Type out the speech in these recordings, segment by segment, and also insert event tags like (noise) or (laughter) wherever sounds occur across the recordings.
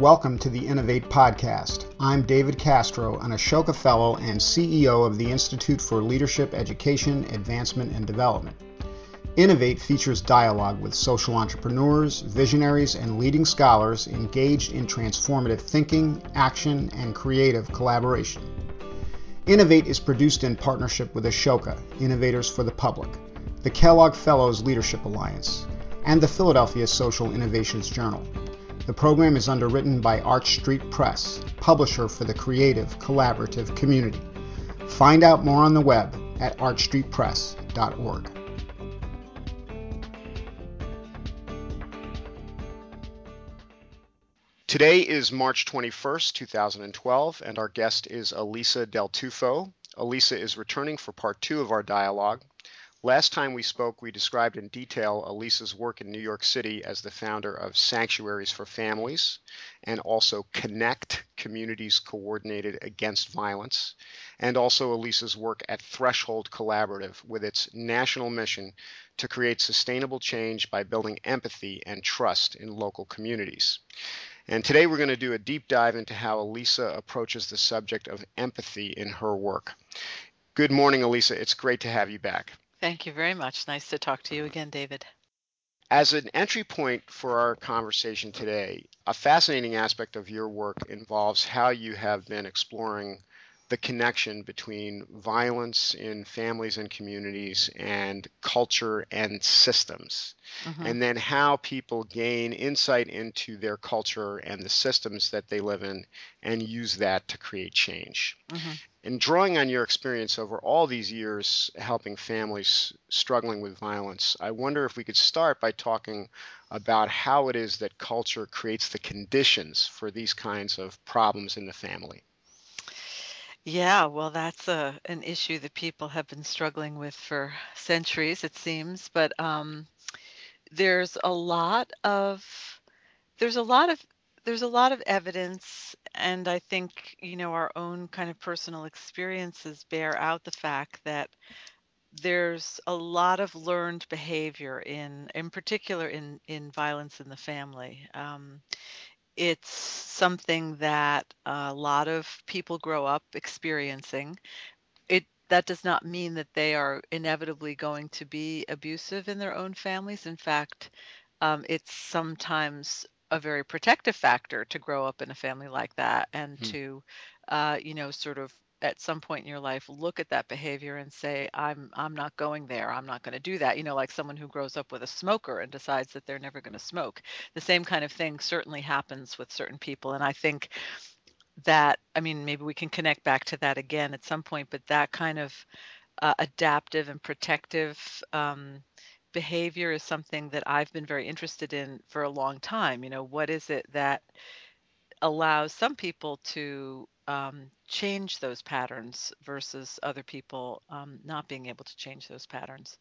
Welcome to the Innovate Podcast. I'm David Castro, an Ashoka Fellow and CEO of the Institute for Leadership Education, Advancement, and Development. Innovate features dialogue with social entrepreneurs, visionaries, and leading scholars engaged in transformative thinking, action, and creative collaboration. Innovate is produced in partnership with Ashoka, Innovators for the Public, the Kellogg Fellows Leadership Alliance, and the Philadelphia Social Innovations Journal. The program is underwritten by Arch Street Press, publisher for the creative, collaborative community. Find out more on the web at archstreetpress.org. Today is March 21st, 2012, and our guest is Alisa Del Tufo. Alisa is returning for part two of our dialogue. Last time we spoke, we described in detail Alisa's work in New York City as the founder of Sanctuaries for Families and also Connect Communities Coordinated Against Violence, and also Alisa's work at Threshold Collaborative with its national mission to create sustainable change by building empathy and trust in local communities. And today we're going to do a deep dive into how Alisa approaches the subject of empathy in her work. Good morning, Alisa. It's great to have you back. Thank you very much. Nice to talk to you again, David. As an entry point for our conversation today, a fascinating aspect of your work involves how you have been exploring the connection between violence in families and communities and culture and systems, mm-hmm. and then how people gain insight into their culture and the systems that they live in and use that to create change. Mm-hmm. And drawing on your experience over all these years helping families struggling with violence, I wonder if we could start by talking about how it is that culture creates the conditions for these kinds of problems in the family. Yeah, well, that's a an issue that people have been struggling with for centuries, it seems. But um, there's a lot of there's a lot of there's a lot of evidence, and I think you know our own kind of personal experiences bear out the fact that there's a lot of learned behavior in in particular in in violence in the family. Um, it's something that a lot of people grow up experiencing. It that does not mean that they are inevitably going to be abusive in their own families. In fact, um, it's sometimes a very protective factor to grow up in a family like that and hmm. to, uh, you know, sort of at some point in your life look at that behavior and say i'm i'm not going there. I'm not going to do that. You know like someone who grows up with a smoker and decides that they're never going to smoke. The same kind of thing certainly happens with certain people and i think that i mean maybe we can connect back to that again at some point but that kind of uh, adaptive and protective um, behavior is something that i've been very interested in for a long time. You know what is it that allows some people to um, change those patterns versus other people um, not being able to change those patterns.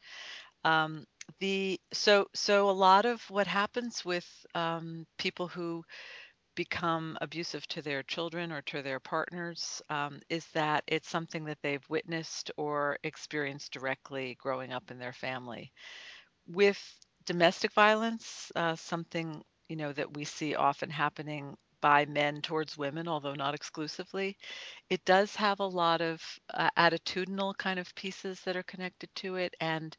Um, the so so a lot of what happens with um, people who become abusive to their children or to their partners um, is that it's something that they've witnessed or experienced directly growing up in their family. With domestic violence, uh, something you know that we see often happening by men towards women, although not exclusively. It does have a lot of uh, attitudinal kind of pieces that are connected to it, and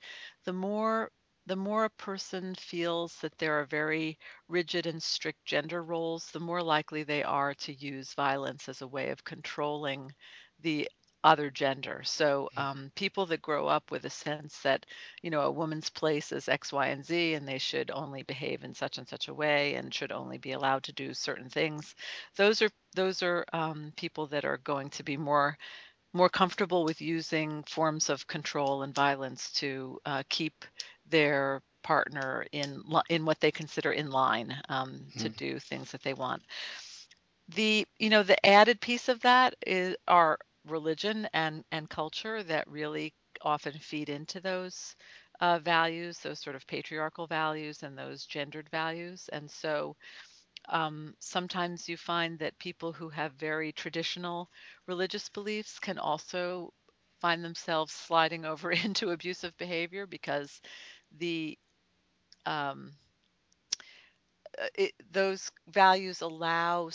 the more the more a person feels that there are very rigid and strict gender roles, the more likely they are to use violence as a way of controlling the other gender. So mm. um, people that grow up with a sense that, you know, a woman's place is X, Y, and Z, and they should only behave in such and such a way, and should only be allowed to do certain things. Those are those are um, people that are going to be more more comfortable with using forms of control and violence to uh, keep their partner in in what they consider in line um, mm. to do things that they want the you know the added piece of that is are religion and and culture that really often feed into those uh, values, those sort of patriarchal values and those gendered values. And so um, sometimes you find that people who have very traditional religious beliefs can also find themselves sliding (laughs) over into abusive behavior because the um, uh, it, those values allow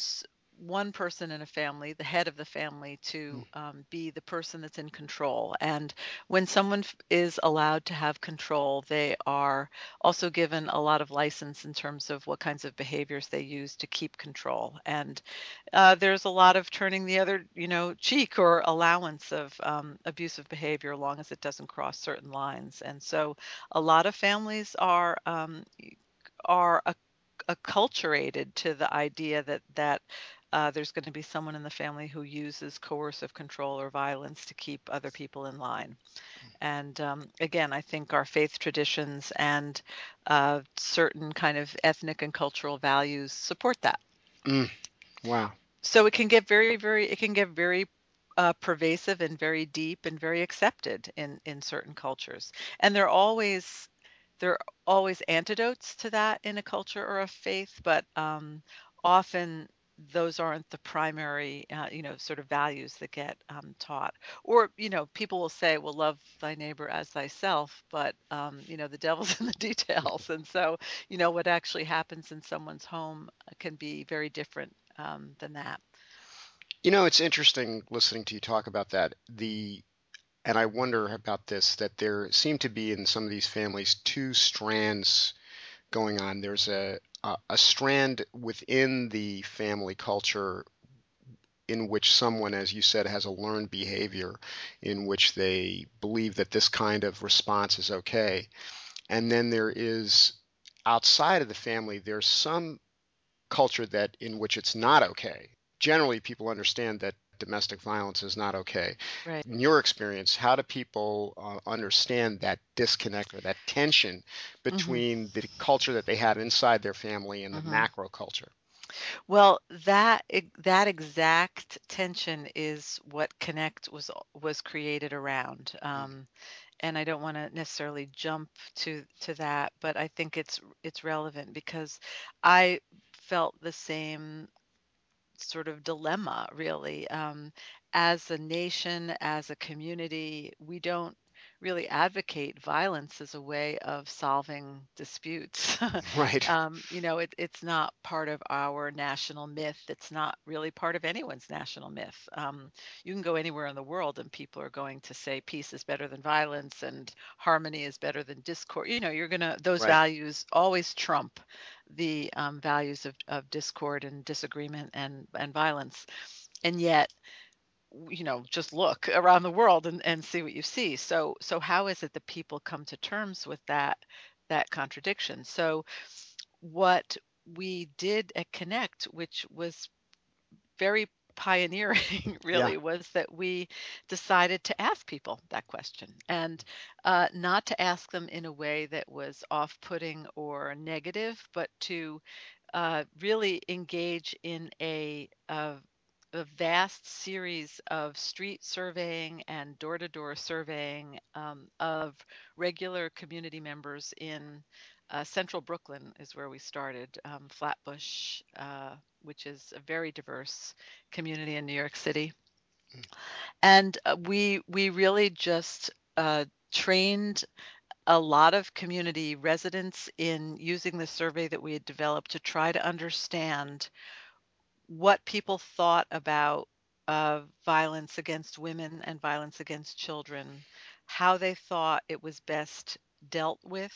one person in a family, the head of the family, to um, be the person that's in control. And when someone is allowed to have control, they are also given a lot of license in terms of what kinds of behaviors they use to keep control. And uh, there's a lot of turning the other, you know, cheek or allowance of um, abusive behavior, as long as it doesn't cross certain lines. And so, a lot of families are um, are acculturated to the idea that that uh, there's going to be someone in the family who uses coercive control or violence to keep other people in line. And um, again, I think our faith traditions and uh, certain kind of ethnic and cultural values support that. Mm. Wow. So it can get very, very, it can get very uh, pervasive and very deep and very accepted in in certain cultures. And they're always there are always antidotes to that in a culture or a faith, but um, often those aren't the primary, uh, you know, sort of values that get um, taught. Or, you know, people will say, well, love thy neighbor as thyself, but, um, you know, the devil's (laughs) in the details. And so, you know, what actually happens in someone's home can be very different um, than that. You know, it's interesting listening to you talk about that. The and I wonder about this that there seem to be in some of these families two strands going on. There's a a, a strand within the family culture in which someone, as you said, has a learned behavior in which they believe that this kind of response is okay. And then there is outside of the family, there's some culture that in which it's not okay. Generally, people understand that domestic violence is not okay. Right. In your experience, how do people uh, understand that disconnect or that tension mm-hmm. between mm-hmm. the culture that they have inside their family and the mm-hmm. macro culture? Well, that that exact tension is what Connect was was created around. Mm. Um, and I don't want to necessarily jump to to that, but I think it's it's relevant because I felt the same sort of dilemma, really. Um, as a nation, as a community, we don't really advocate violence as a way of solving disputes. (laughs) right. Um, you know, it, it's not part of our national myth. It's not really part of anyone's national myth. Um, you can go anywhere in the world and people are going to say peace is better than violence and harmony is better than discord. You know, you're going to, those right. values always trump the um, values of, of discord and disagreement and, and violence. And yet, you know just look around the world and, and see what you see so so how is it that people come to terms with that that contradiction so what we did at connect which was very pioneering (laughs) really yeah. was that we decided to ask people that question and uh, not to ask them in a way that was off-putting or negative but to uh, really engage in a, a a vast series of street surveying and door to door surveying um, of regular community members in uh, central Brooklyn, is where we started, um, Flatbush, uh, which is a very diverse community in New York City. Mm. And uh, we, we really just uh, trained a lot of community residents in using the survey that we had developed to try to understand what people thought about uh, violence against women and violence against children, how they thought it was best dealt with,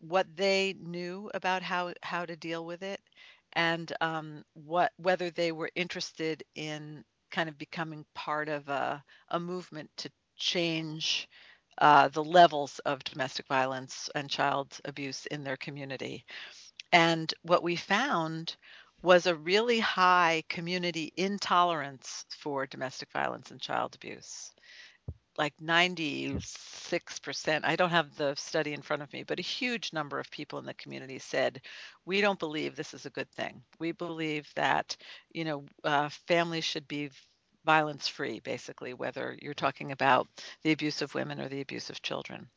what they knew about how how to deal with it, and um, what whether they were interested in kind of becoming part of a, a movement to change uh, the levels of domestic violence and child abuse in their community. And what we found was a really high community intolerance for domestic violence and child abuse. Like 96%, I don't have the study in front of me, but a huge number of people in the community said, We don't believe this is a good thing. We believe that, you know, uh, families should be violence free, basically, whether you're talking about the abuse of women or the abuse of children.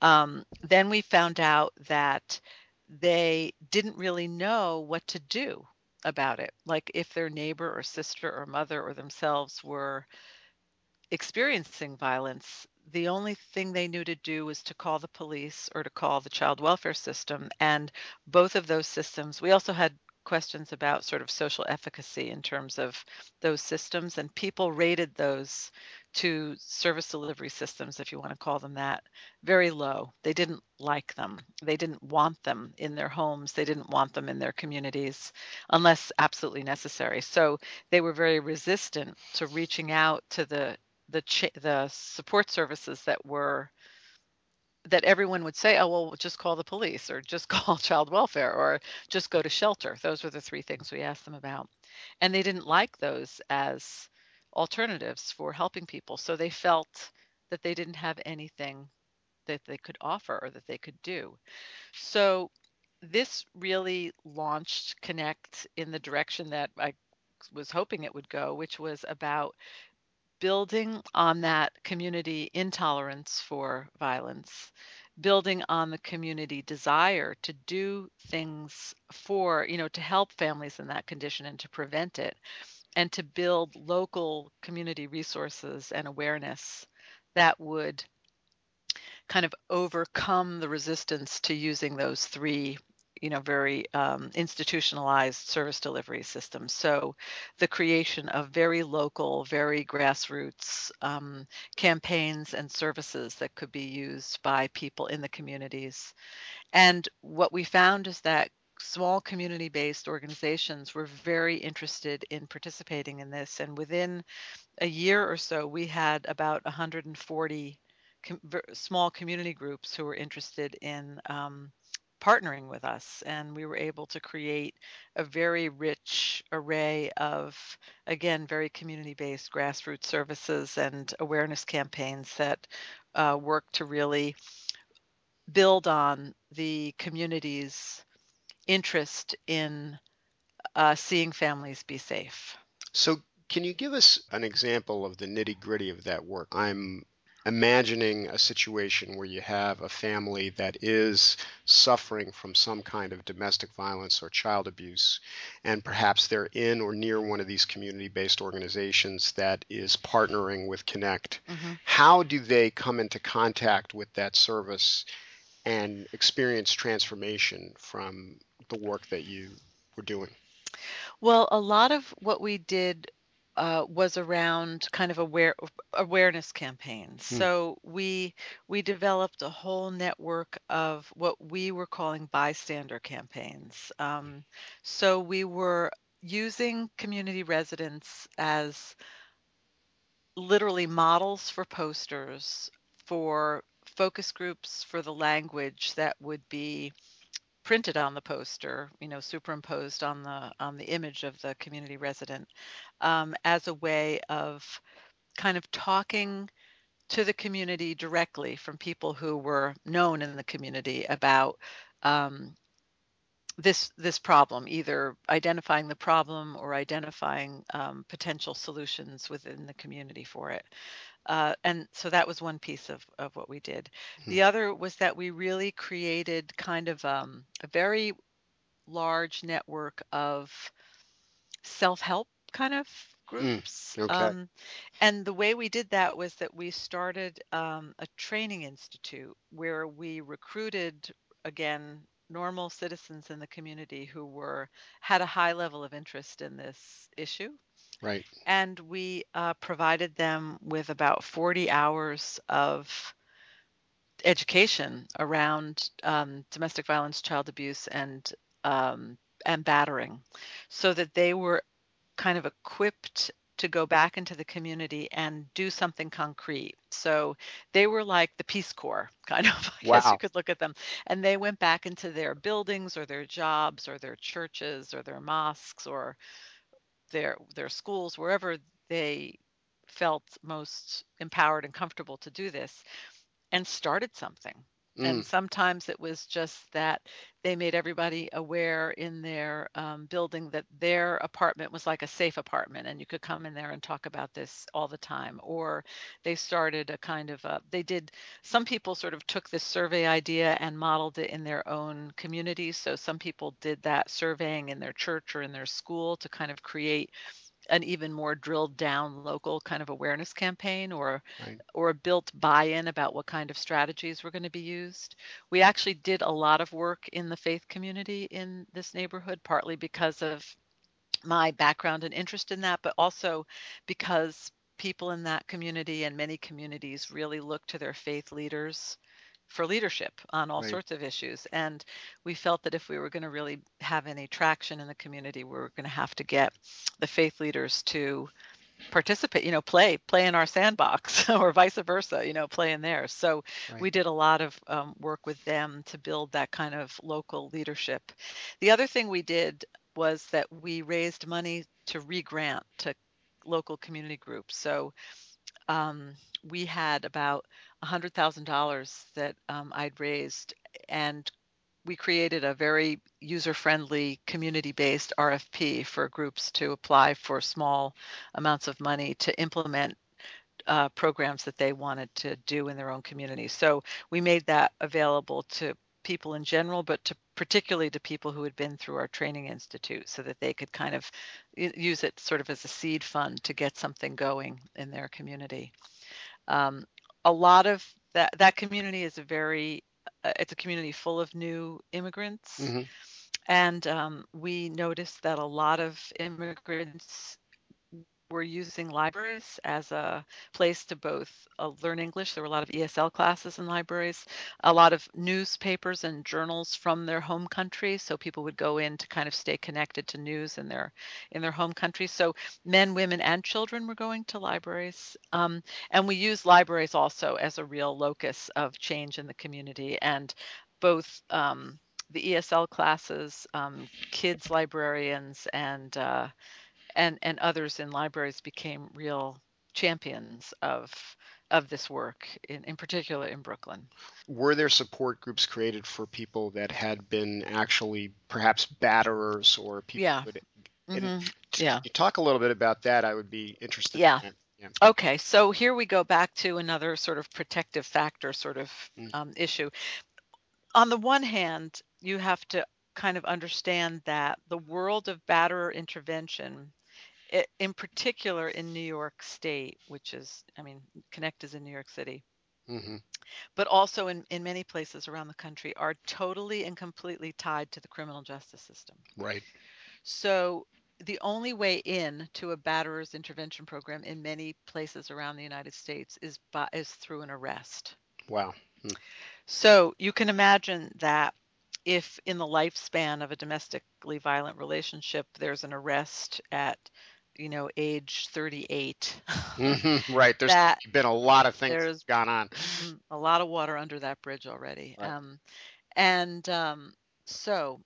Um, then we found out that they didn't really know what to do about it. Like if their neighbor or sister or mother or themselves were experiencing violence, the only thing they knew to do was to call the police or to call the child welfare system. And both of those systems, we also had questions about sort of social efficacy in terms of those systems, and people rated those to service delivery systems, if you want to call them that, very low. They didn't like them. They didn't want them in their homes. They didn't want them in their communities unless absolutely necessary. So they were very resistant to reaching out to the the the support services that were that everyone would say, "Oh, well, just call the police or just (laughs) call child welfare or just go to shelter." Those were the three things we asked them about. And they didn't like those as alternatives for helping people. So they felt that they didn't have anything that they could offer or that they could do. So this really launched Connect in the direction that I was hoping it would go, which was about building on that community intolerance for violence, building on the community desire to do things for, you know, to help families in that condition and to prevent it, and to build local community resources and awareness that would kind of overcome the resistance to using those three you know very um, institutionalized service delivery systems. So the creation of very local very grassroots um, campaigns and services that could be used by people in the communities. And what we found is that small community based organizations were very interested in participating in this and within a year or so we had about 140 com- small community groups who were interested in um, partnering with us and we were able to create a very rich array of again very community based grassroots services and awareness campaigns that uh, work to really build on the community's interest in uh, seeing families be safe So, can you give us an example of the nitty gritty of that work? I'm imagining a situation where you have a family that is suffering from some kind of domestic violence or child abuse, and perhaps they're in or near one of these community based organizations that is partnering with Connect. mm-hmm. How do they come into contact with that service and experience transformation from the work that you were doing? Well, a lot of what we did uh, was around kind of aware awareness campaigns. Hmm. So we we developed a whole network of what we were calling bystander campaigns. Um, so we were using community residents as literally models for posters for focus groups for the language that would be printed on the poster, you know, superimposed on the on the image of the community resident, um, as a way of kind of talking to the community directly from people who were known in the community about um, this this problem, either identifying the problem or identifying um, potential solutions within the community for it. Uh, and so that was one piece of, of what we did. Hmm. The other was that we really created kind of um, a very large network of self-help kind of groups. okay. Um, and the way we did that was that we started um, a training institute where we recruited again normal citizens in the community who were had a high level of interest in this issue Right. and we uh, provided them with about 40 hours of education around um, domestic violence, child abuse, and um, and battering, so that they were kind of equipped to go back into the community and do something concrete. So they were like the Peace Corps, (laughs) kind of, I guess Wow. you could look at them. And they went back into their buildings or their jobs or their churches or their mosques or their their schools, wherever they felt most empowered and comfortable to do this and started something. And Mm. sometimes it was just that they made everybody aware in their um, building that their apartment was like a safe apartment and you could come in there and talk about this all the time. Or they started a kind of, a, they did, some people sort of took this survey idea and modeled it in their own communities. So some people did that surveying in their church or in their school to kind of create an even more drilled down local kind of awareness campaign or Right. or built buy-in about what kind of strategies were going to be used. We actually did a lot of work in the faith community in this neighborhood, partly because of my background and interest in that, but also because people in that community and many communities really look to their faith leaders for leadership on all Right. sorts of issues. And we felt that if we were going to really have any traction in the community, we were going to have to get the faith leaders to participate, you know, play, play in our sandbox (laughs) or vice versa, you know, play in theirs. So Right. we did a lot of um, work with them to build that kind of local leadership. The other thing we did was that we raised money to re-grant to local community groups. So um, we had about $100,000 that um, I'd raised, and we created a very user-friendly, community-based RFP for groups to apply for small amounts of money to implement uh, programs that they wanted to do in their own community. So we made that available to people in general, but to particularly to people who had been through our training institute so that they could kind of use it sort of as a seed fund to get something going in their community. Um, a lot of that that community is a very uh, it's a community full of new immigrants Mhm. and um, we noticed that a lot of immigrants were using libraries as a place to both uh, learn English. There were a lot of ESL classes in libraries, a lot of newspapers and journals from their home country. So people would go in to kind of stay connected to news in their in their home country. So men, women, and children were going to libraries, um, and we use libraries also as a real locus of change in the community. And both um, the ESL classes, um, kids librarians, and uh, and and others in libraries became real champions of of this work in, in particular in Brooklyn. Were there support groups created for people that had been actually perhaps batterers or people Yeah. who would hmm t- Yeah. you talk a little bit about that? I would be interested. Yeah. In. Yeah. Okay, so here we go back to another sort of protective factor sort of Mm. um, issue. On the one hand, you have to kind of understand that the world of batterer intervention, i in particular in New York State, which is, I mean, Connect is in New York City, hmm but also in, in many places around the country, are totally and completely tied to the criminal justice system. Right. So the only way in to a batterer's intervention program in many places around the United States is by, is through an arrest. Wow. So you can imagine that if in the lifespan of a domestically violent relationship there's an arrest at you know age 38 hmm Right. There's that been a lot of things there's gone on. mhm, a lot of water under that bridge already Right. um, and um, so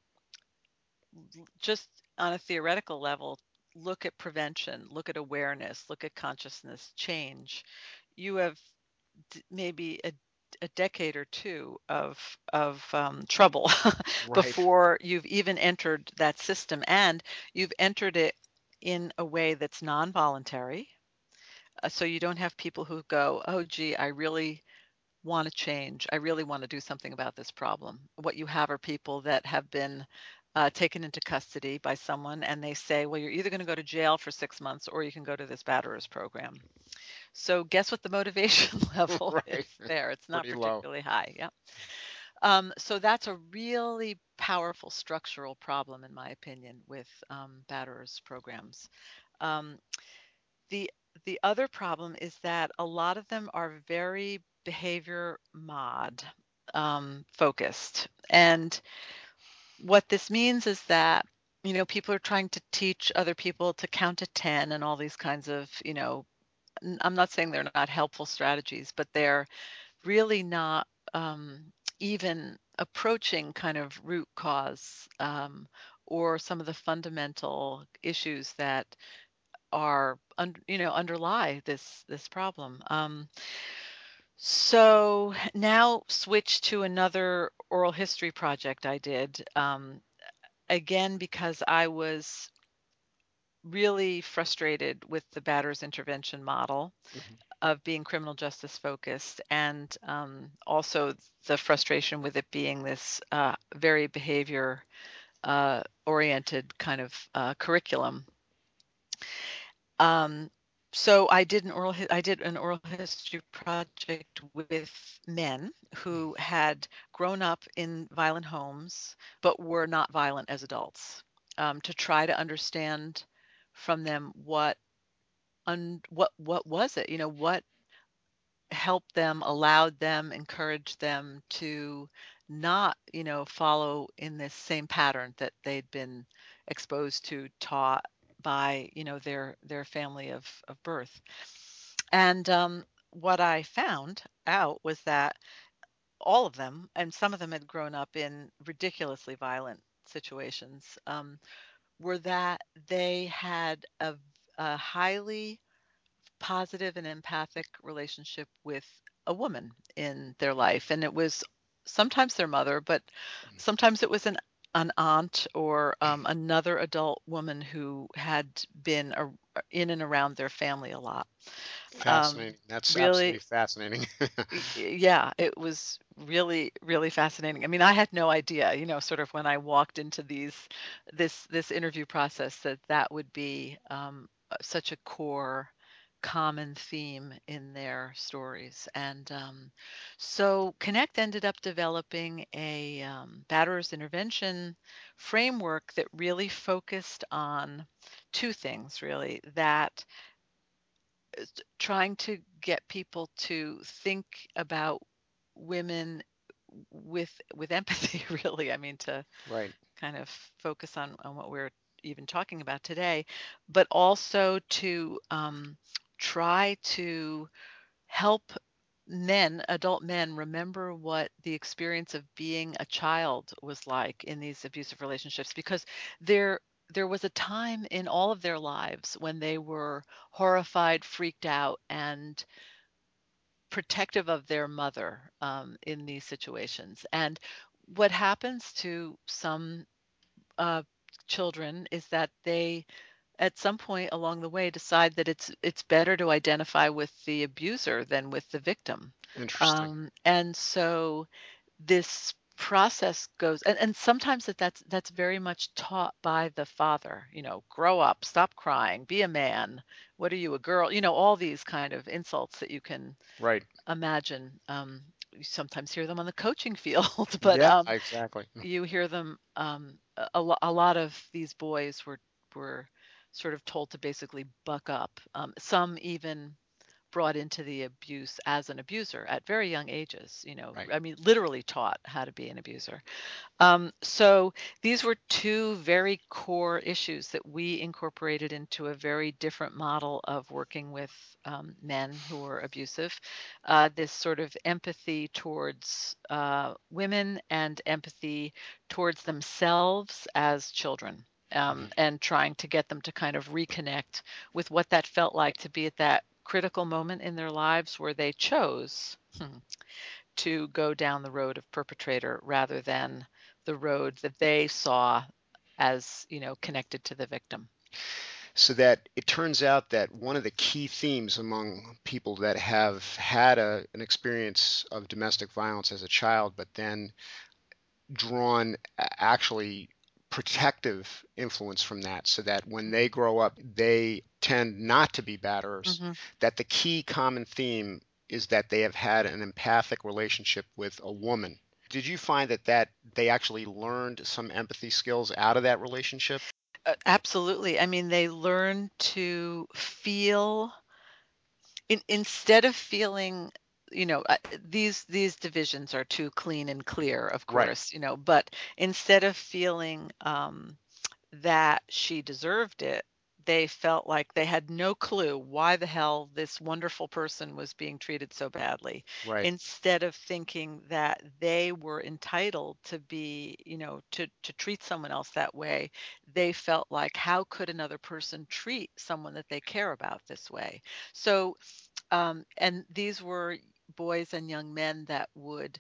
just on a theoretical level look at prevention look at awareness look at consciousness change you have d- maybe a, a decade or two of of um, trouble (laughs) Right. before you've even entered that system and you've entered it in a way that's non-voluntary uh, so you don't have people who go oh gee i really want to change i really want to do something about this problem what you have are people that have been uh, taken into custody by someone and they say well you're either going to go to jail for six months or you can go to this batterers program so guess what the (laughs) motivation (laughs) level is there? It's not Pretty low. particularly high. Yeah. Um, so that's a really powerful structural problem, in my opinion, with um, batterers programs. Um, the the other problem is that a lot of them are very behavior mod um, focused, and what this means is that you know people are trying to teach other people to count to 10 and all these kinds of you know I'm not saying they're not helpful strategies, but they're really not um, even approaching kind of root cause um, or some of the fundamental issues that are you know underlie this this problem. Um, so now switch to another oral history project I did um, again because I was really frustrated with the batter's intervention model Mhm. of being criminal justice focused and um, also the frustration with it being this uh, very behavior uh, oriented kind of uh, curriculum. Um, so I did an oral I did an oral history project with men who had grown up in violent homes but were not violent as adults um, to try to understand from them what un, what what was it? You know what helped them allowed them encouraged them to not you know follow in this same pattern that they'd been exposed to taught by you know their their family of of birth. And um, what i found out was that all of them and some of them had grown up in ridiculously violent situations um, were that they had a, a highly positive and empathic relationship with a woman in their life and it was sometimes their mother but sometimes it was an an aunt or (laughs) um, another adult woman who had been a, in and around their family a lot um, Fascinating. That's really absolutely fascinating. (laughs) yeah it was really really fascinating i mean i had no idea you know sort of when i walked into these this this interview process that that would be um, uh, such a core common theme in their stories and um, so connect ended up developing a um, batterers intervention framework that really focused on two things really that trying to get people to think about women with with (laughs) empathy really i mean to right. kind of focus on on what we're even talking about today but also to um, try to help men adult men remember what the experience of being a child was like in these abusive relationships because there there was a time in all of their lives when they were horrified freaked out and protective of their mother um, in these situations. And what happens to some uh, children is that they, at some point along the way, decide that it's it's better to identify with the abuser than with the victim. Interesting. Um, and so this process goes and, and sometimes that that's that's very much taught by the father you know grow up stop crying be a man what are you a girl you know all these kind of insults that you can Right. imagine. Um, you sometimes hear them on the coaching (laughs) field, but Yeah, um, exactly. (laughs) you hear them. Um, a, a a lot of these boys were were sort of told to basically buck up. Um, some even brought into the abuse as an abuser at very young ages. You know, Right. I mean, literally taught how to be an abuser. Um, so these were two very core issues that we incorporated into a very different model of working with um, men who were abusive. Uh, this sort of empathy towards uh, women and empathy towards themselves as children. Um, Mhm. and trying to get them to kind of reconnect with what that felt like to be at that critical moment in their lives where they chose hmm, to go down the road of perpetrator rather than the road that they saw as, you know, connected to the victim. So that it turns out that one of the key themes among people that have had a, an experience of domestic violence as a child, but then drawn actually protective influence from that, so that when they grow up, they tend not to be batterers, hmm that the key common theme is that they have had an empathic relationship with a woman. Did you find that that they actually learned some empathy skills out of that relationship? Uh, absolutely. I mean, they learn to feel in, instead of feeling you know uh, these these divisions are too clean and clear of Right, course you know but instead of feeling um that she deserved it, they felt like they had no clue why the hell this wonderful person was being treated so badly. right, Instead of thinking that they were entitled to be, you know, to to treat someone else that way, they felt like how could another person treat someone that they care about this way? So, um, and these were boys and young men that would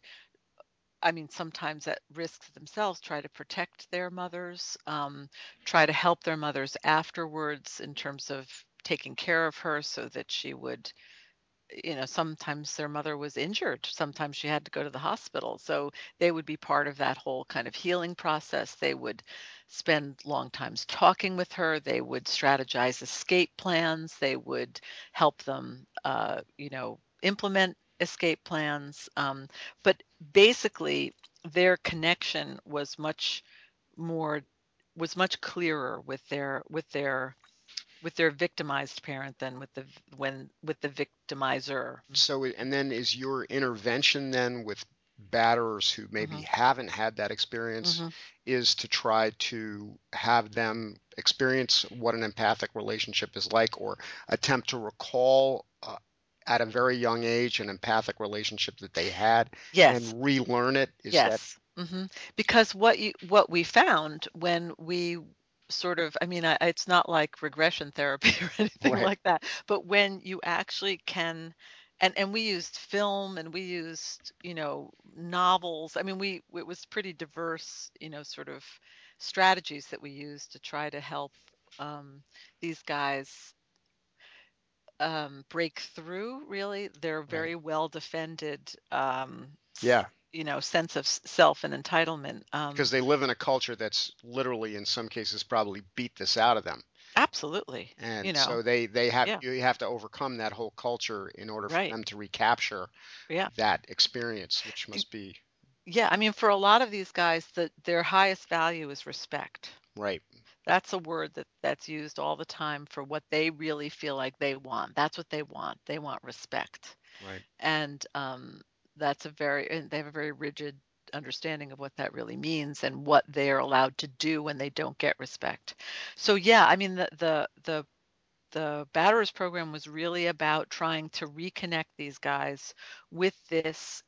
I mean, sometimes at risk themselves, try to protect their mothers, um, try to help their mothers afterwards in terms of taking care of her so that she would, you know, sometimes their mother was injured. Sometimes she had to go to the hospital. So they would be part of that whole kind of healing process. They would spend long times talking with her. They would strategize escape plans. They would help them, uh, you know, implement escape plans. Um, but basically, their connection was much more was much clearer with their with their with their victimized parent than with the when with the victimizer. So, and then is your intervention then with batterers who maybe Mhm. haven't had that experience Mhm. is to try to have them experience what an empathic relationship is like or attempt to recall at a very young age an empathic relationship that they had Yes. and relearn it? Is that Yes. hmm Because what you what we found when we sort of, I mean, I, it's not like regression therapy (laughs) or anything right? like that, but when you actually can, and and we used film and we used, you know, novels. I mean, we it was pretty diverse, you know, sort of strategies that we used to try to help um, these guys um, break through, really. They're Right. very well defended, um, Yeah, you know, sense of self and entitlement. Um, because they live in a culture that's literally, in some cases, probably beat this out of them. absolutely. And You know, so they they have yeah, you have to overcome that whole culture in order for right. them to recapture Yeah. that experience, which must be Yeah. I mean, for a lot of these guys, that their highest value is respect. right, That's a word that that's used all the time for what they really feel like they want. That's what they want. They want respect. right, and um, that's a very and they have a very rigid understanding of what that really means and what they're allowed to do when they don't get respect. So yeah, I mean the the the the batterers program was really about trying to reconnect these guys with this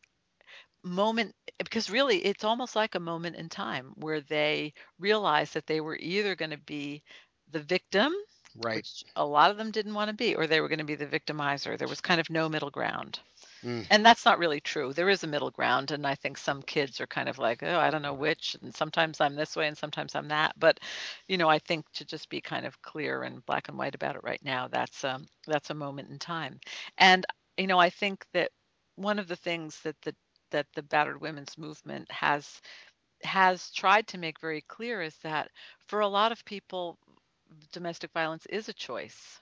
moment because really it's almost like a moment in time where they realized that they were either going to be the victim right. which a lot of them didn't want to be or they were going to be the victimizer there was kind of no middle ground Mm, and that's not really true. There is a middle ground, and I think some kids are kind of like, "Oh, I don't know which," and sometimes I'm this way and sometimes I'm that. But, you know, I think to just be kind of clear and black and white about it right now, that's um that's a moment in time. And, you know, I think that one of the things that the that the battered women's movement has has tried to make very clear is that for a lot of people, domestic violence is a choice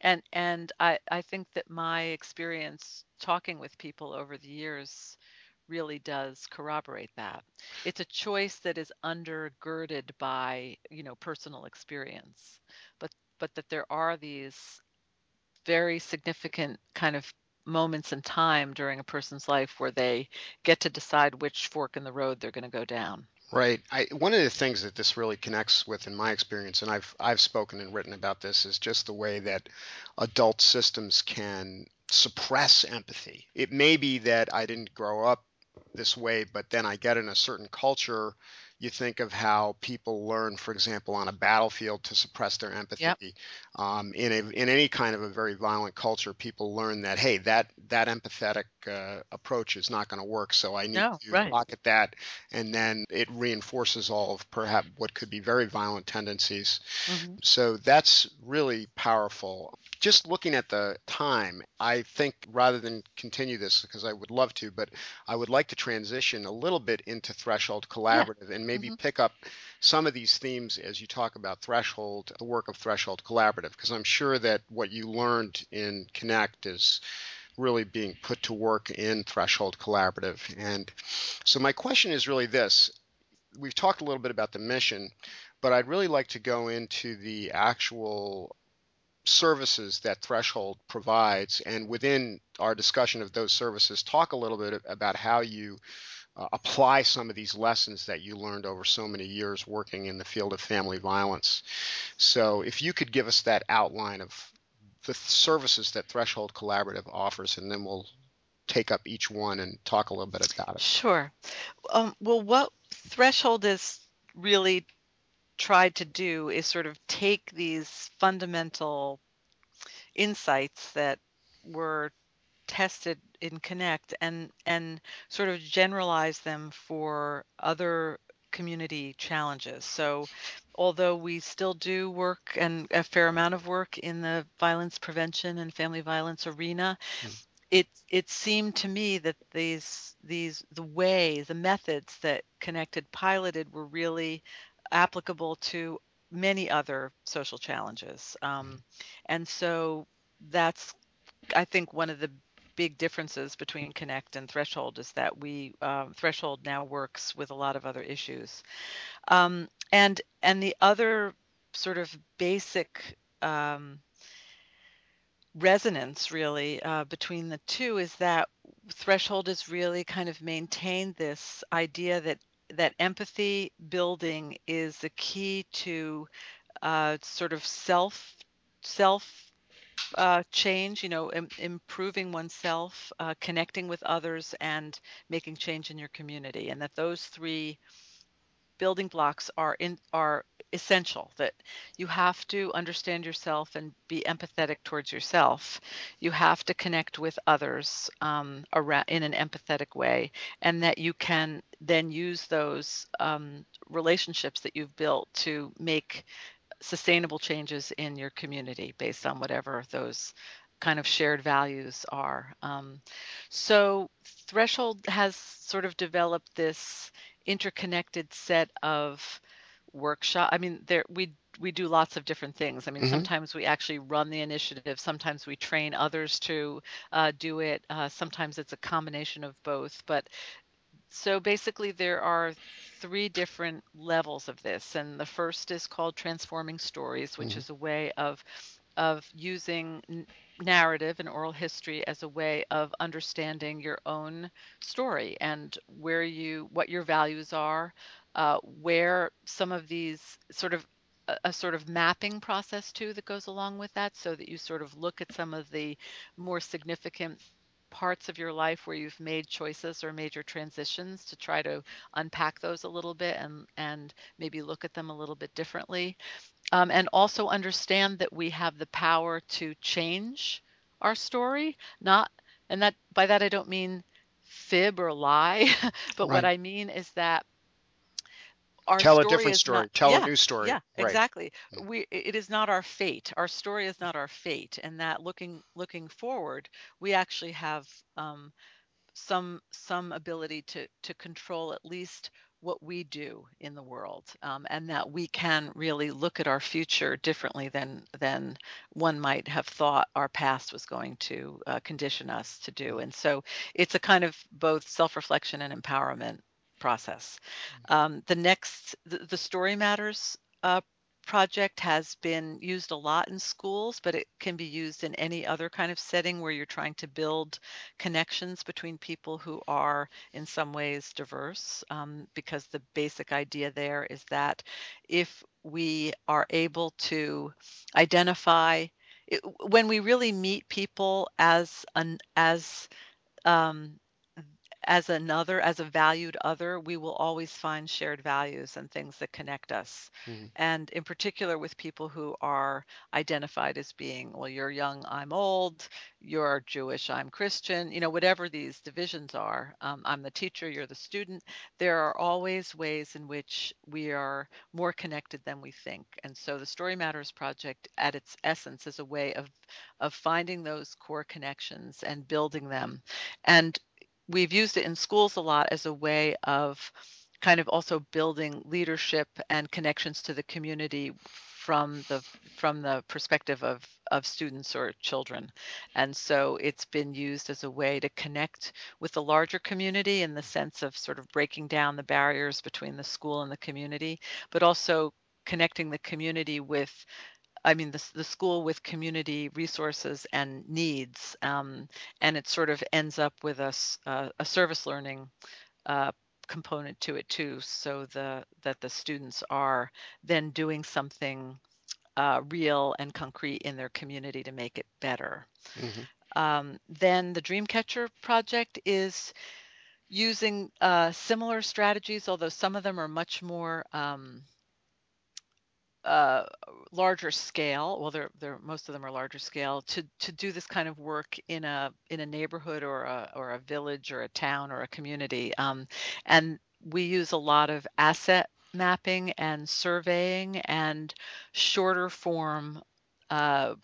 and and I I think that my experience talking with people over the years really does corroborate that. It's a choice that is undergirded by, you know, personal experience. But but that there are these very significant kind of moments in time during a person's life where they get to decide which fork in the road they're going to go down. right. I one of the things that this really connects with in my experience, and I've I've spoken and written about this, is just the way that adult systems can suppress empathy. It may be that I didn't grow up this way, but then I get in a certain culture. You think of how people learn, for example, on a battlefield to suppress their Yep. Um, in a in any kind of a very violent culture, people learn that hey, that that empathetic uh, approach is not going to work. So I need No, to right. pocket that, and then it reinforces all of perhaps what could be very violent tendencies. hmm So that's really powerful. Just looking at the time, I think rather than continue this, because I would love to, but I would like to transition a little bit into Threshold Yeah. Collaborative and maybe hmm pick up some of these themes as you talk about Threshold, the work of Threshold Collaborative, because I'm sure that what you learned in Connect is really being put to work in Threshold Collaborative. And so my question is really this. We've talked a little bit about the mission, but I'd really like to go into the actual services that Threshold provides, and within our discussion of those services, talk a little bit about how you uh, apply some of these lessons that you learned over so many years working in the field of family violence. So, if you could give us that outline of the services that Threshold Collaborative offers, and then we'll take up each one and talk a little bit about it. Sure. Um, well, what Threshold is really tried to do is sort of take these fundamental insights that were tested in Connect and and sort of generalize them for other community challenges. So although we still do work and a fair amount of work in the violence prevention and family violence arena, Mm. it it seemed to me that these these the way the methods that connected piloted were really applicable to many other social challenges. Um, and so that's, I think, one of the big differences between Connect and Threshold is that we um, Threshold now works with a lot of other issues. Um, and and the other sort of basic um, resonance really uh, between the two is that threshold is really kind of maintained this idea that that empathy building is the key to uh, sort of self self uh, change you know Im- improving oneself uh, connecting with others and making change in your community and that those three building blocks are in are essential that you have to understand yourself and be empathetic towards yourself. You have to connect with others um, around in an empathetic way and that you can then use those um, relationships that you've built to make sustainable changes in your community based on whatever those kind of shared values are. Um, so Threshold has sort of developed this interconnected set of workshop. I mean, there we we do lots of different things. I mean, hmm sometimes we actually run the initiative. Sometimes we train others to uh, do it. Uh, sometimes it's a combination of both. But so basically, there are three different levels of this, and the first is called transforming stories, which hmm is a way of of using n- narrative and oral history as a way of understanding your own story and where you what your values are, uh, where some of these sort of a, a sort of mapping process too that goes along with that, so that you sort of look at some of the more significant parts of your life where you've made choices or major transitions to try to unpack those a little bit and and maybe look at them a little bit differently. Um, and also understand that we have the power to change our story not and that by that i don't mean fib or lie (laughs) but what i mean is that our Tell a different is not story. Tell a new story. yeah Right. exactly we it is not our fate our story is not our fate and that looking looking forward we actually have um, some some ability to to control at least what we do in the world um, and that we can really look at our future differently than than one might have thought our past was going to uh, condition us to do and so it's a kind of both self-reflection and empowerment process um, the next the, the story matters uh, project has been used a lot in schools, but it can be used in any other kind of setting where you're trying to build connections between people who are in some ways diverse. Um, because the basic idea there is that if we are able to identify it, when we really meet people as an as um, as another, as a valued other, we will always find shared values and things that connect us. hmm And in particular, with people who are identified as being, well, you're young, I'm old, you're Jewish, I'm Christian, you know, whatever these divisions are, um, I'm the teacher, you're the student. There are always ways in which we are more connected than we think. And so the Story Matters Project, at its essence, is a way of, of finding those core connections and building them. And we've used it in schools a lot as a way of kind of also building leadership and connections to the community from the from the perspective of of students or children. And so it's been used as a way to connect with the larger community in the sense of sort of breaking down the barriers between the school and the community but also connecting the community with I mean, the, the school with community resources and needs, um, and it sort of ends up with a, uh, a service learning uh, component to it too, so the that the students are then doing something uh, real and concrete in their community to make it better. hmm Um, then the Dreamcatcher project is using uh, similar strategies, although some of them are much more um, uh, larger scale. Well, they're they're most of them are larger scale to to do this kind of work in a in a neighborhood or a or a village or a town or a community. Um, and we use a lot of asset mapping and surveying and shorter form. Uh,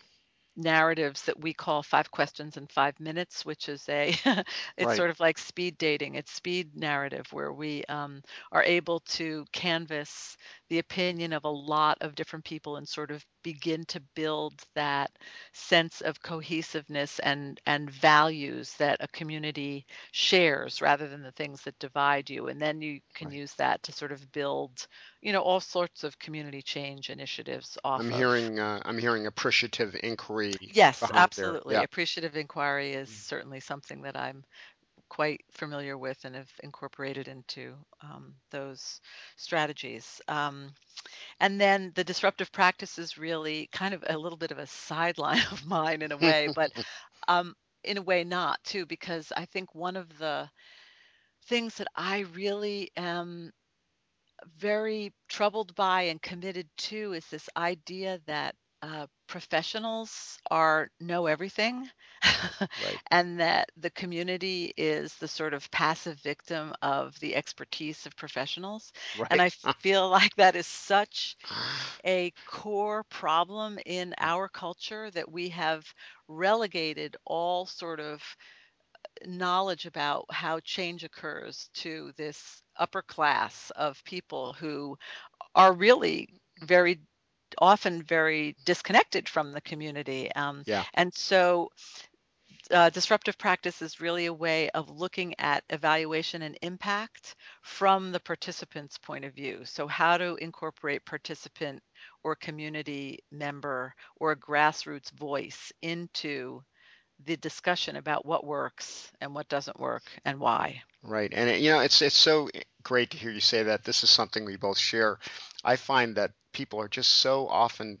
narratives that we call five questions in five minutes, which is a, (laughs) it's Right. sort of like speed dating. It's speed narrative where we um, are able to canvas the opinion of a lot of different people and sort of begin to build that sense of cohesiveness and and values that a community shares rather than the things that divide you and then you can Right. use that to sort of build you know all sorts of community change initiatives I'm of hearing uh, I'm hearing appreciative inquiry Yes, absolutely. Yeah. Appreciative inquiry is Mm. certainly something that I'm quite familiar with and have incorporated into um, those strategies. Um, and then the disruptive practice is really kind of a little bit of a sideline (laughs) of mine in a way, (laughs) but um, in a way not too, because I think one of the things that I really am very troubled by and committed to is this idea that uh, professionals are know everything (laughs) Right. and that the community is the sort of passive victim of the expertise of professionals and i (laughs) feel like that is such (sighs) a core problem in our culture that we have relegated all sort of knowledge about how change occurs to this upper class of people who are really very often very disconnected from the community. Um, Yeah. and so, uh, disruptive practice is really a way of looking at evaluation and impact from the participant's point of view. So, how to incorporate participant or community member or grassroots voice into the discussion about what works and what doesn't work and why. Right. And it, you know, it's it's so great to hear you say that. This is something we both share. I find that people are just so often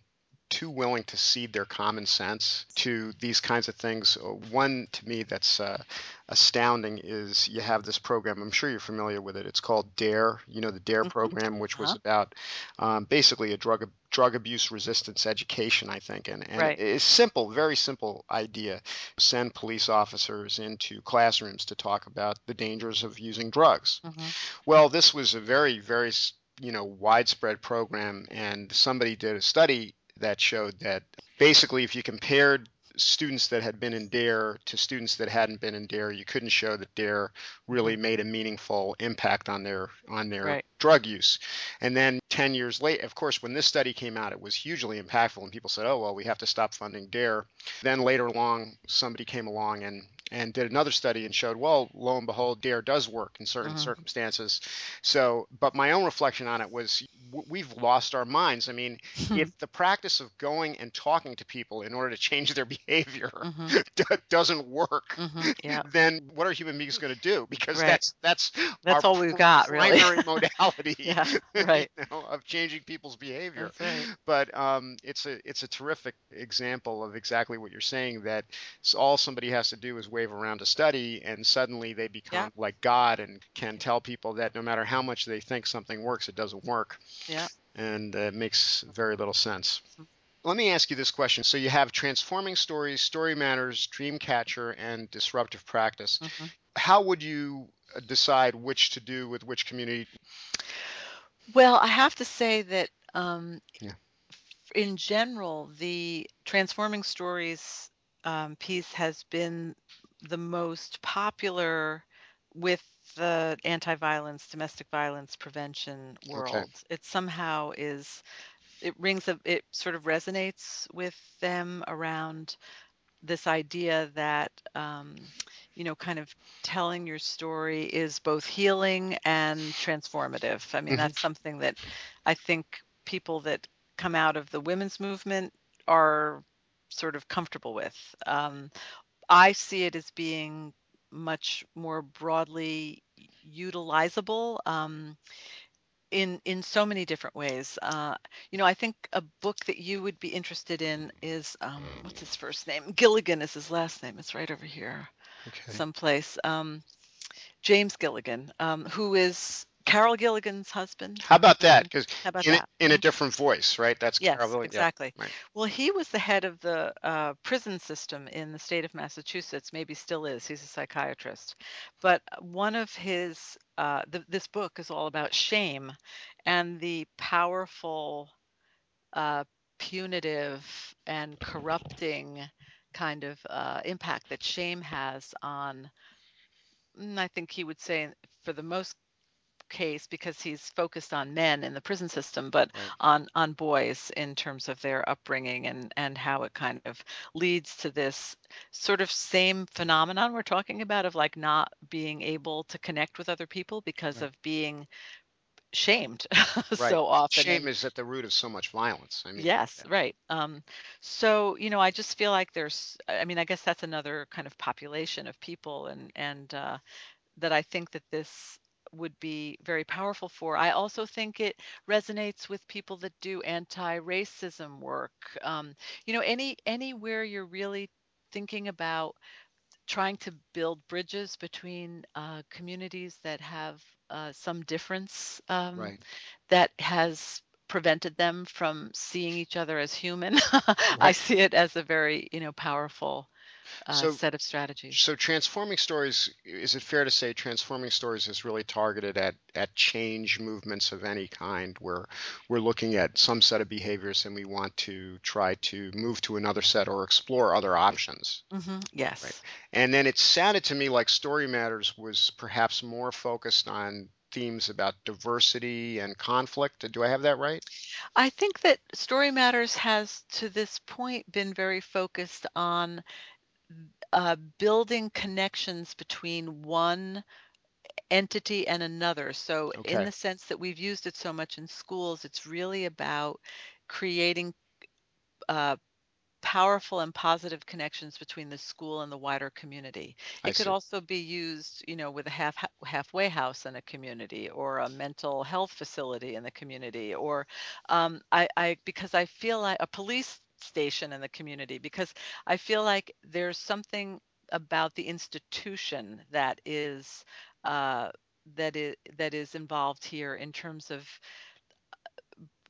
too willing to cede their common sense to these kinds of things. Uh, One to me that's uh, astounding is you have this program. I'm sure you're familiar with it. It's called DARE. You know the DARE Mhm. program, which was Uh-huh. about um, basically a drug drug abuse resistance education, I think. And and Right. it's simple, very simple idea. Send police officers into classrooms to talk about the dangers of using drugs. hmm Well, this was a very, very, you know, widespread program, and somebody did a study that showed that basically, if you compared students that had been in DARE to students that hadn't been in DARE, you couldn't show that DARE really mm-hmm. made a meaningful impact on their on their Right. drug use. And then 10 years later, of course, when this study came out, it was hugely impactful, and people said, "Oh, well, we have to stop funding DARE." Then later along, somebody came along and and did another study and showed, well, lo and behold, DARE does work in certain hmm circumstances. So, but my own reflection on it was we've lost our minds. I mean, if the practice of going and talking to people in order to change their (laughs) behavior (laughs) hmm doesn't work, hmm (laughs) Yeah. then what are human beings going to do? Because Right. that's that's That's all we've pr- got, really. primary modality, Yeah. you know, of changing people's behavior. Right. But um, it's a it's a terrific example of exactly what you're saying. That all somebody has to do is wave around a study, and suddenly they Yeah. become like God and can tell people that no matter how much they think something works, it doesn't work, Yeah. and uh, it makes very little sense. Mhm. Let me ask you this question. So you have transforming stories, story matters, dream catcher, and disruptive practice. Mhm. How would you uh, decide which to do with which community? Well, I have to say that um, Yeah. in general, the transforming stories um, piece has been the most popular with the anti-violence, domestic violence prevention Okay. world. It somehow is, it rings a, it sort of resonates with them around this idea that um, you know kind of telling your story is both healing and transformative i mean hmm that's something that i think people that come out of the women's movement are sort of comfortable with um, i see it as being much more broadly utilizable um, in in so many different ways. Uh, you know, I think a book that you would be interested in is um, what's his first name? (laughs) Gilligan is his last name. It's right over here, Okay. someplace. Um, James Gilligan, um, who is Carol Gilligan's husband. How about that? Um, Because in a, that? in a Mhm. different voice, right? That's Carol Yes. Yeah. exactly. Right. Well, he was the head of the uh, prison system in the state of Massachusetts. Maybe still is. He's a psychiatrist. But one of his, uh, th- this book is all about shame and the powerful uh, punitive and corrupting kind of uh, impact that shame has on, mm, I think he would say for the most case because he's focused on men in the prison system, but Right. on on boys in terms of their upbringing and and how it kind of leads to this sort of same phenomenon we're talking about of like not being able to connect with other people because Right. of being shamed (laughs) Right. so often Shame is at the root of so much violence. I mean, yes yeah. right um so you know i just feel like there's i mean i guess that's another kind of population of people and and uh that I think that this would be very powerful for. I also think it resonates with people that do anti-racism work. Um, you know, any anywhere you're really thinking about trying to build bridges between uh, communities that have uh, some difference um, Right. that has prevented them from seeing each other as human. (laughs) I see it as a very, you know, powerful uh, So set of strategies. So transforming stories, is it fair to say transforming stories is really targeted at at change movements of any kind where we're looking at some set of behaviors and we want to try to move to another set or explore other options, hmm right? Yes. And then it sounded to me like Story Matters was perhaps more focused on themes about diversity and conflict. Do I have that right? I think that Story Matters has, to this point, been very focused on uh, building connections between one entity and another. So, in the sense that we've used it so much in schools, it's really about creating uh, powerful and positive connections between the school and the wider community. I It could see. also be used, you know, with a half halfway house in a community or a mental health facility in the community or um, I, I because I feel like a police station in the community because I feel like there's something about the institution that is uh, that is that is involved here in terms of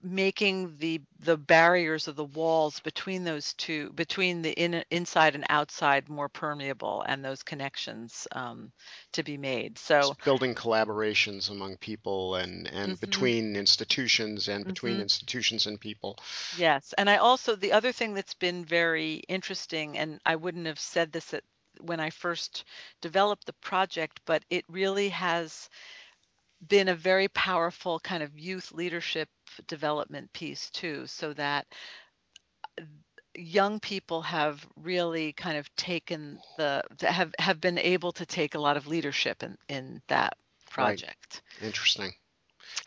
making the the barriers of the walls between those two between the in, inside and outside more permeable and those connections um, to be made. So building collaborations among people and and mhm, between institutions and between mhm, institutions and people. yes and i also the other thing that's been very interesting and i wouldn't have said this at when i first developed the project but it really has been a very powerful kind of youth leadership development piece too so that young people have really kind of taken the have have been able to take a lot of leadership in in that project Right. Interesting.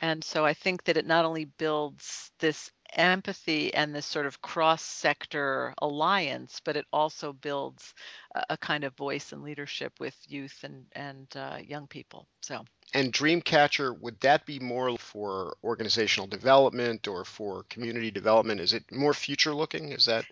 And so I think that it not only builds this empathy and this sort of cross-sector alliance, but it also builds a, a kind of voice and leadership with youth and and uh, young people. So And Dreamcatcher, would that be more for organizational development or for community development? Is it more future looking? Is that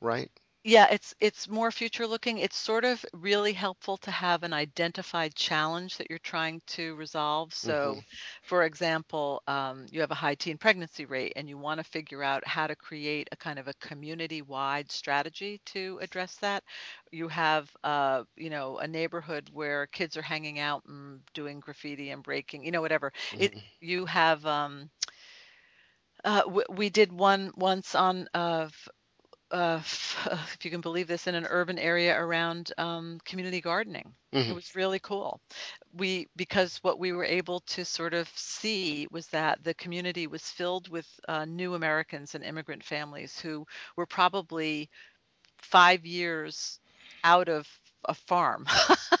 right? Yeah, it's it's more future looking. It's sort of really helpful to have an identified challenge that you're trying to resolve. hmm So, for example, um, you have a high teen pregnancy rate, and you want to figure out how to create a kind of a community-wide strategy to address that. You have, uh, you know, a neighborhood where kids are hanging out and doing graffiti and breaking, you know, whatever. It hmm you have. Um, uh, w- we did one once on uh, uh, (laughs) if you can believe this, in an urban area around um, community gardening. It hmm was really cool. We because what we were able to sort of see was that the community was filled with uh, new Americans and immigrant families who were probably five years out of a farm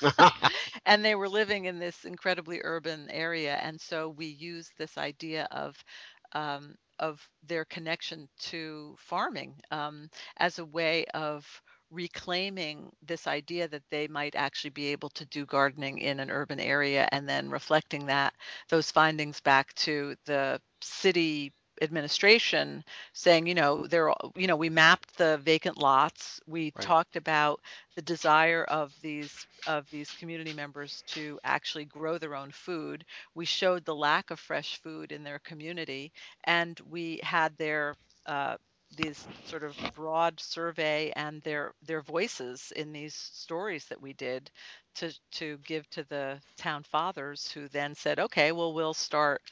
(laughs) (laughs) and they were living in this incredibly urban area and so we used this idea of um, of their connection to farming um, as a way of reclaiming this idea that they might actually be able to do gardening in an urban area and then reflecting that those findings back to the city administration saying you know there you know we mapped the vacant lots we Right. talked about the desire of these of these community members to actually grow their own food. We showed the lack of fresh food in their community, and we had their uh, these sort of broad survey and their their voices in these stories that we did to to give to the town fathers who then said okay well we'll start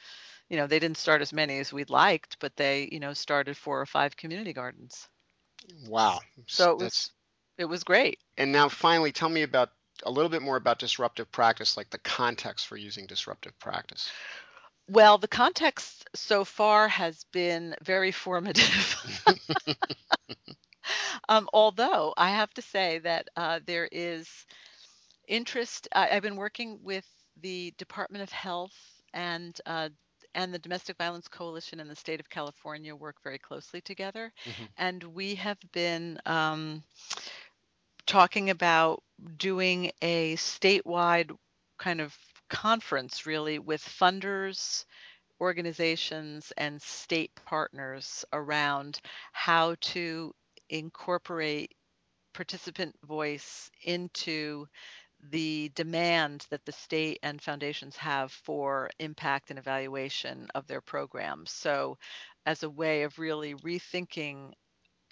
you know, they didn't start as many as we'd liked, but they, you know, started four or five community gardens. Wow. So it was That's it was great. and now finally tell me about a little bit more about disruptive practice, like the context for using disruptive practice. Well, the context so far has been very formative. (laughs) um, although I have to say that uh, there is interest. I, I've been working with the Department of Health and uh, and the Domestic Violence Coalition in the state of California work very closely together, Mhm. and we have been um, talking about doing a statewide kind of conference, really, with funders, organizations, and state partners around how to incorporate participant voice into the demand that the state and foundations have for impact and evaluation of their programs. So, as a way of really rethinking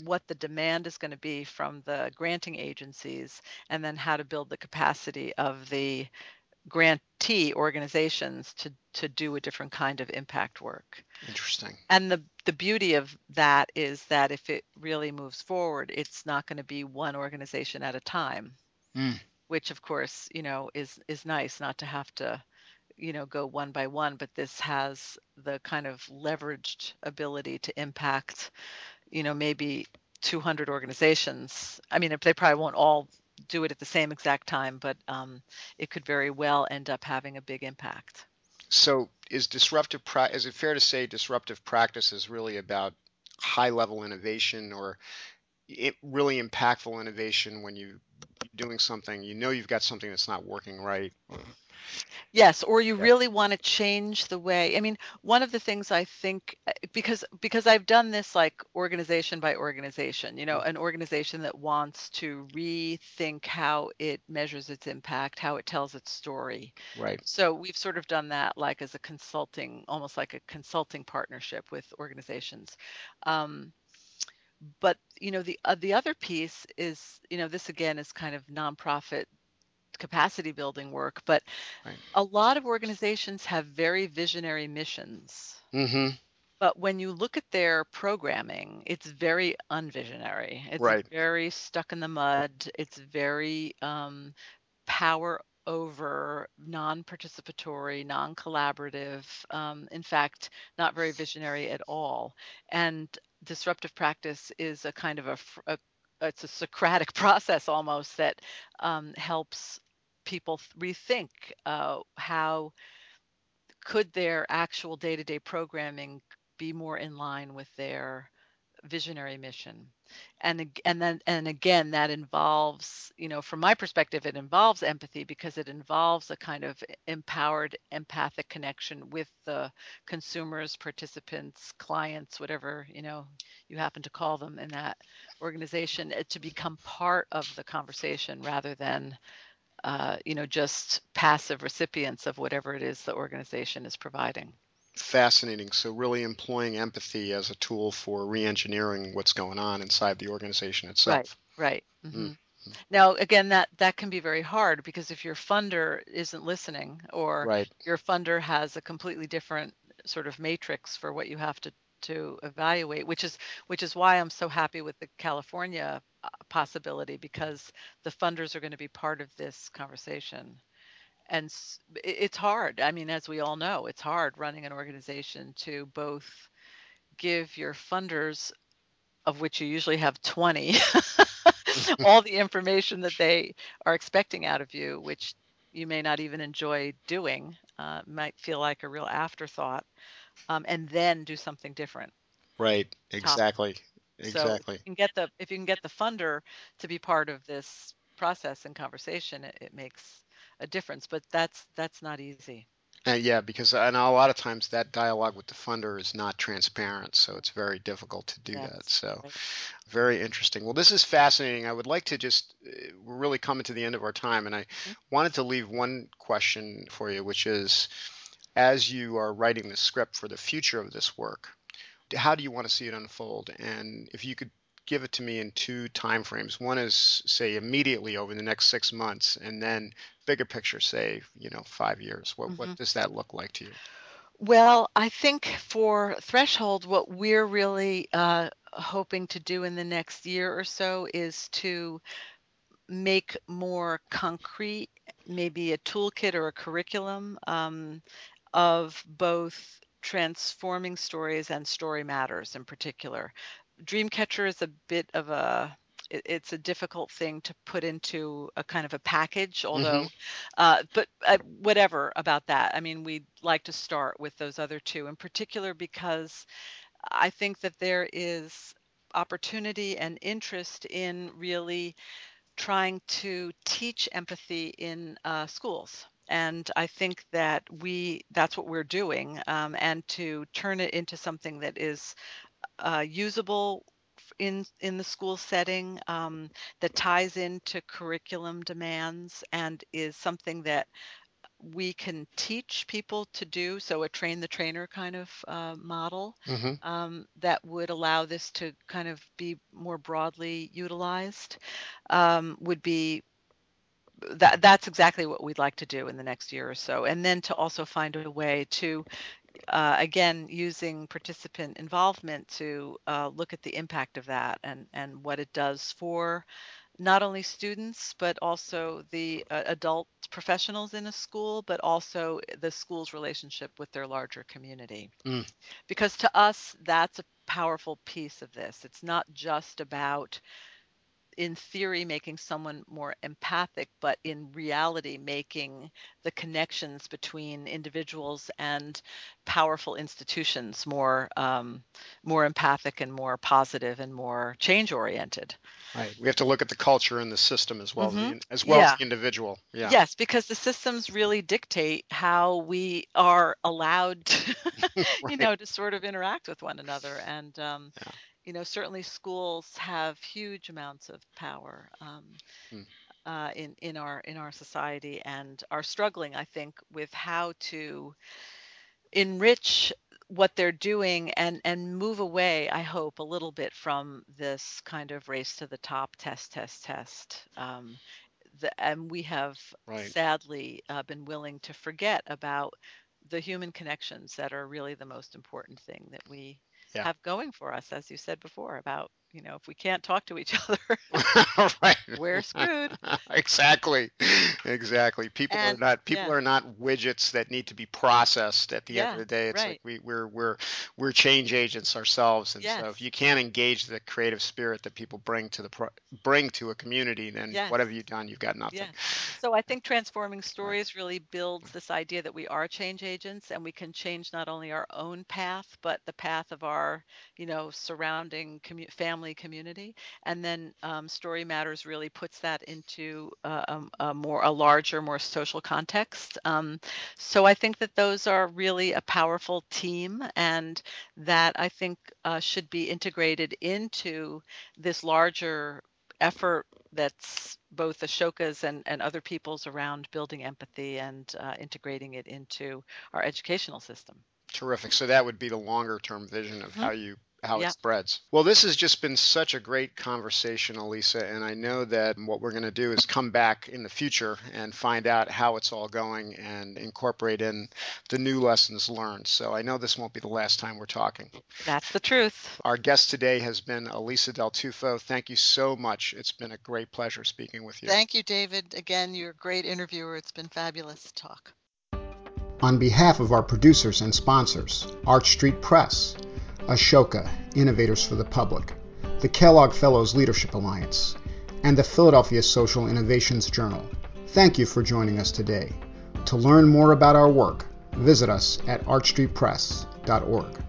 what the demand is going to be from the granting agencies and then how to build the capacity of the grantee organizations to to do a different kind of impact work. Interesting. And the the beauty of that is that if it really moves forward, it's not going to be one organization at a time Mm. Which of course you know is is nice not to have to you know go one by one but this has the kind of leveraged ability to impact you know maybe 200 organizations. I mean they probably won't all do it at the same exact time but um, it could very well end up having a big impact. So is disruptive pra- is it fair to say disruptive practice is really about high level innovation or it really impactful innovation when you you're doing something you know you've got something that's not working right Yes, or you Yeah. really want to change the way. I mean, one of the things I think uh, because because I've done this like organization by organization, you know, an organization that wants to rethink how it measures its impact, how it tells its story. right So we've sort of done that like as a consulting, almost like a consulting partnership with organizations. Um, but you know, the uh, the other piece is, you know, this again is kind of nonprofit capacity building work, but Right. a lot of organizations have very visionary missions. mm-hmm But when you look at their programming, it's very unvisionary. It's Right. very stuck in the mud. It's very um, power over, non participatory, non collaborative, um, in fact, not very visionary at all. And disruptive practice is a kind of a, a it's a Socratic (laughs) process almost that um, helps people rethink uh, how could their actual day-to-day programming be more in line with their visionary mission and and then and again that involves you know from my perspective it involves empathy because it involves a kind of empowered empathic connection with the consumers participants clients whatever you know you happen to call them in that organization eh, to become part of the conversation rather than uh, you know just passive recipients of whatever it is the organization is providing fascinating. So really employing empathy as a tool for re-engineering what's going on inside the organization itself. Right Mm. hmm Now, again, that that can be very hard because if your funder isn't listening or right. your funder has a completely different sort of matrix for what you have to to evaluate, which is which is why I'm so happy with the California uh, possibility because the funders are going to be part of this conversation. And s- i- it's hard. I mean, as we all know, it's hard running an organization to both give your funders, of which you usually have 20, (laughs) (laughs) all the information that they are expecting out of you, which you may not even enjoy doing, uh, might feel like a real afterthought, um, and then do something different. right exactly So if exactly you can get the if you can get the funder to be part of this process and conversation, it, it makes a difference. But that's that's not easy. And yeah, because and a lot of times that dialogue with the funder is not transparent, so it's very difficult to do that. So very interesting. Well, this is fascinating. I would like to just, uh, we're really coming to the end of our time, and I Mhm. wanted to leave one question for you, which is, as you are writing the script for the future of this work, how do you want to see it unfold? And if you could give it to me in two time frames. One is say immediately over the next six months, and then bigger picture, say, you know, five years. What Mhm. what does that look like to you? Well, I think for Threshold, what we're really uh, hoping to do in the next year or so is to make more concrete, maybe a toolkit or a curriculum um, of both transforming stories and story matters in particular. Dreamcatcher is a bit of a it, it's a difficult thing to put into a kind of a package although Mm-hmm. uh, but uh, whatever about that i mean we'd like to start with those other two in particular because i think that there is opportunity and interest in really trying to teach empathy in uh, schools and i think that we that's what we're doing um, and to turn it into something that is uh, usable in in the school setting um, that ties into curriculum demands and is something that we can teach people to do so a train the trainer kind of uh, model Mm-hmm. um, that would allow this to kind of be more broadly utilized um, would be that that's exactly what we'd like to do in the next year or so and then to also find a way to uh, again using participant involvement to uh, look at the impact of that and and what it does for not only students but also the uh, adult professionals in a school but also the school's relationship with their larger community Mm. because to us that's a powerful piece of this it's not just about in theory making someone more empathic but in reality making the connections between individuals and powerful institutions more um, more empathic and more positive and more change oriented Right. We have to look at the culture and the system as well as hmm the, as well as the individual. Yeah. yes because the systems really dictate how we are allowed to, (laughs) you (laughs) know to sort of interact with one another and um, Yeah. You know certainly schools have huge amounts of power um, Mm. uh, in in our in our society and are struggling, I think, with how to enrich what they're doing and and move away. I hope a little bit from this kind of race to the top, test, test, test. Um, the, and we have Right. sadly uh, been willing to forget about the human connections that are really the most important thing that we Yeah. have going for us, as you said before, about you know if we can't talk to each (laughs) other, (laughs) right. we're screwed. (laughs) exactly. Exactly. People are not people yeah, are not widgets that need to be processed at the end of the day. It's like right. we, we're we're we're change agents ourselves. And so if you can't engage the creative spirit that people bring to the pro- bring to a community, then what have yes, you done? You've got nothing. yes. So I think transforming stories really builds this idea that we are change agents and we can change not only our own path, but the path of our, you know, surrounding commu- family community. And then um, Story Matters really puts that into uh, um, a more a larger, more social context. Um, so I think that those are really a powerful team, and that I think uh, should be integrated into this larger effort that's both Ashoka's and, and other people's around building empathy and uh, integrating it into our educational system. Terrific. So that would be the longer term vision of hmm how you how it spreads. Well, this has just been such a great conversation, Alisa, and I know that what we're going to do is come back in the future and find out how it's all going and incorporate in the new lessons learned. So I know this won't be the last time we're talking. that's the truth. Our guest today has been Alisa Del Tufo. Thank you so much. It's been a great pleasure speaking with you. Thank you, David. Again, you're a great interviewer. It's been fabulous to talk. On behalf of our producers and sponsors, Arch Street Press, Ashoka, Innovators for the Public, the Kellogg Fellows Leadership Alliance, and the Philadelphia Social Innovations Journal, thank you for joining us today. To learn more about our work, visit us at archstreetpress.org.